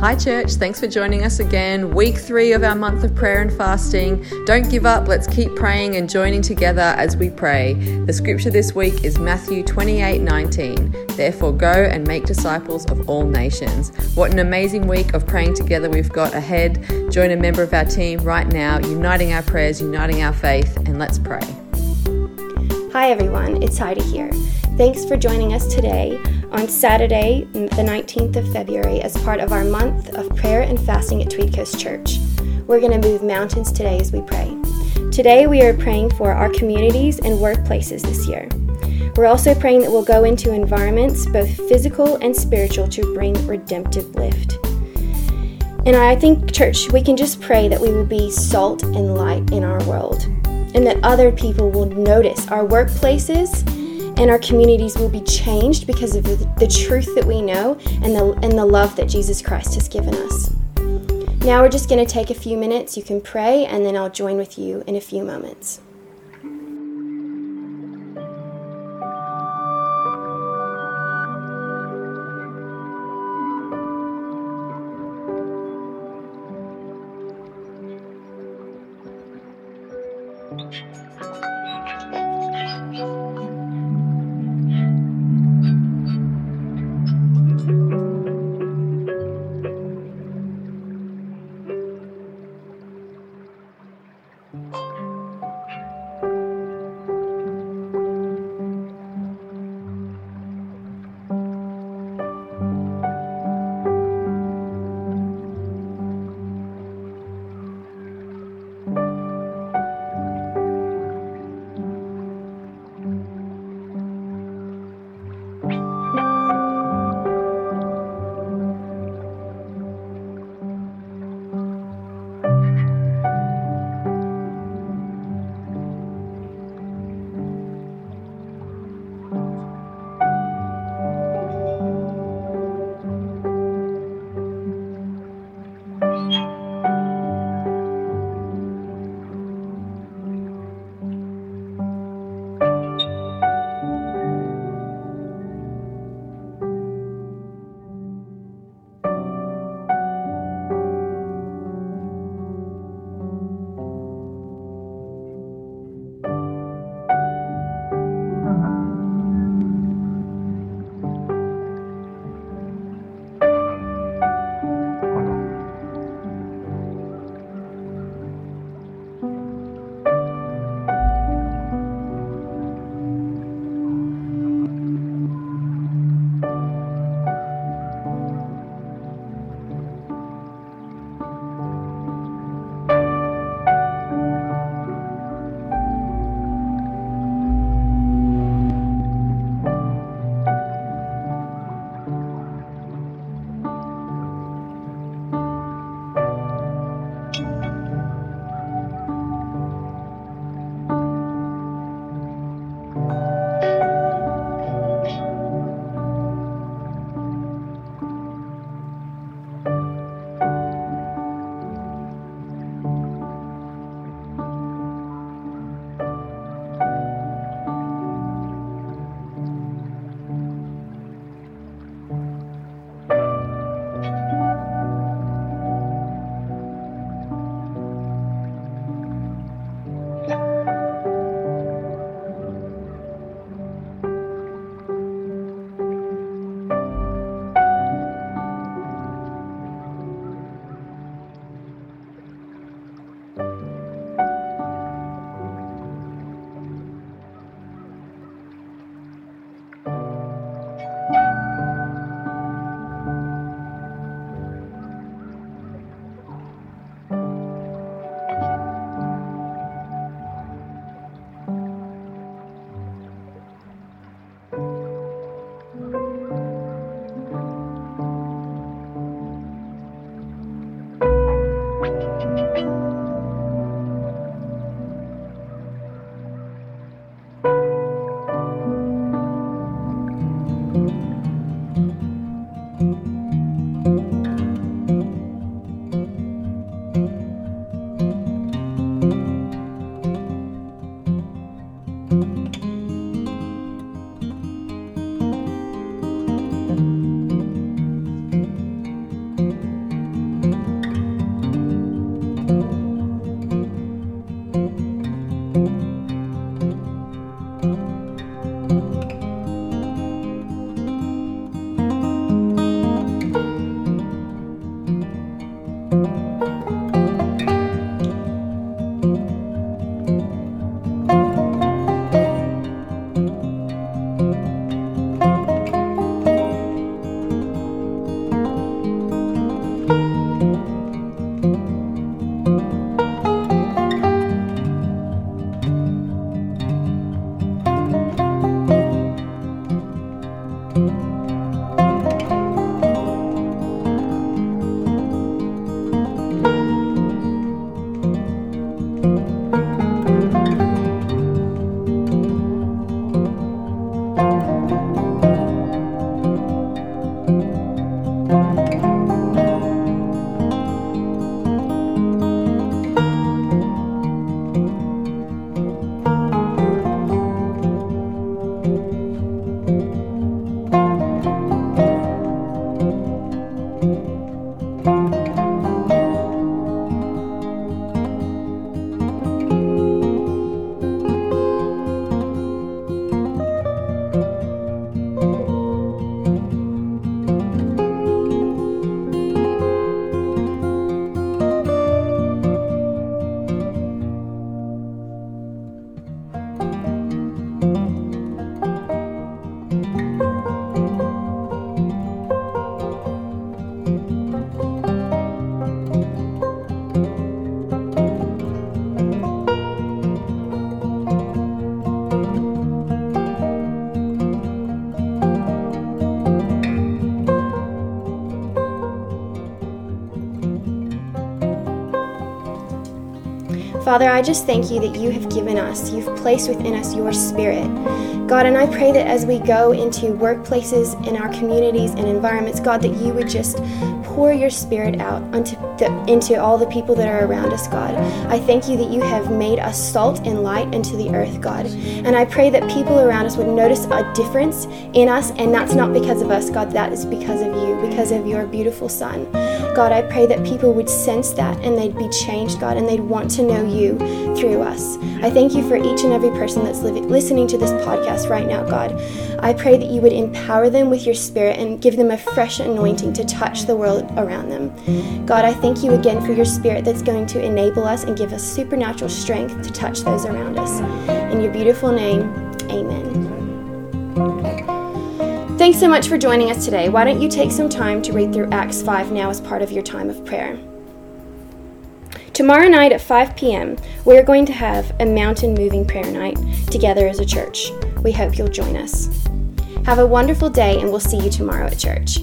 Hi, church. Thanks for joining us again. Week three of our month of prayer and fasting. Don't give up. Let's keep praying and joining together as we pray. The scripture this week is Matthew 28 19. Therefore, go and make disciples of all nations. What an amazing week of praying together we've got ahead. Join a member of our team right now, uniting our prayers, uniting our faith, and let's pray. Hi, everyone. It's Heidi here. Thanks for joining us today on Saturday, the 19th of February, as part of our month of prayer and fasting at Tweed Coast Church. We're going to move mountains today as we pray. Today, we are praying for our communities and workplaces this year. We're also praying that we'll go into environments, both physical and spiritual, to bring redemptive lift. And I think, church, we can just pray that we will be salt and light in our world, and that other people will notice our workplaces and our communities will be changed because of the, truth that we know and the, and the love that Jesus Christ has given us. Now we're just going to take a few minutes. You can pray, and then I'll join with you in a few moments. Father, I just thank you that you have given us, you've placed within us your spirit. God, and I pray that as we go into workplaces, in our communities and environments, God, that you would just pour your spirit out unto the, into all the people that are around us, God. I thank you that you have made us salt and light into the earth, God. And I pray that people around us would notice a difference in us, and that's not because of us, God, that is because of you, because of your beautiful Son. God, I pray that people would sense that and they'd be changed, God, and they'd want to know you through us. I thank you for each and every person that's li- listening to this podcast right now, God. I pray that you would empower them with your spirit and give them a fresh anointing to touch the world around them. God, I thank you again for your spirit that's going to enable us and give us supernatural strength to touch those around us. In your beautiful name, amen. Thanks so much for joining us today. Why don't you take some time to read through Acts 5 now as part of your time of prayer? Tomorrow night at 5 p.m., we're going to have a mountain moving prayer night together as a church. We hope you'll join us. Have a wonderful day, and we'll see you tomorrow at church.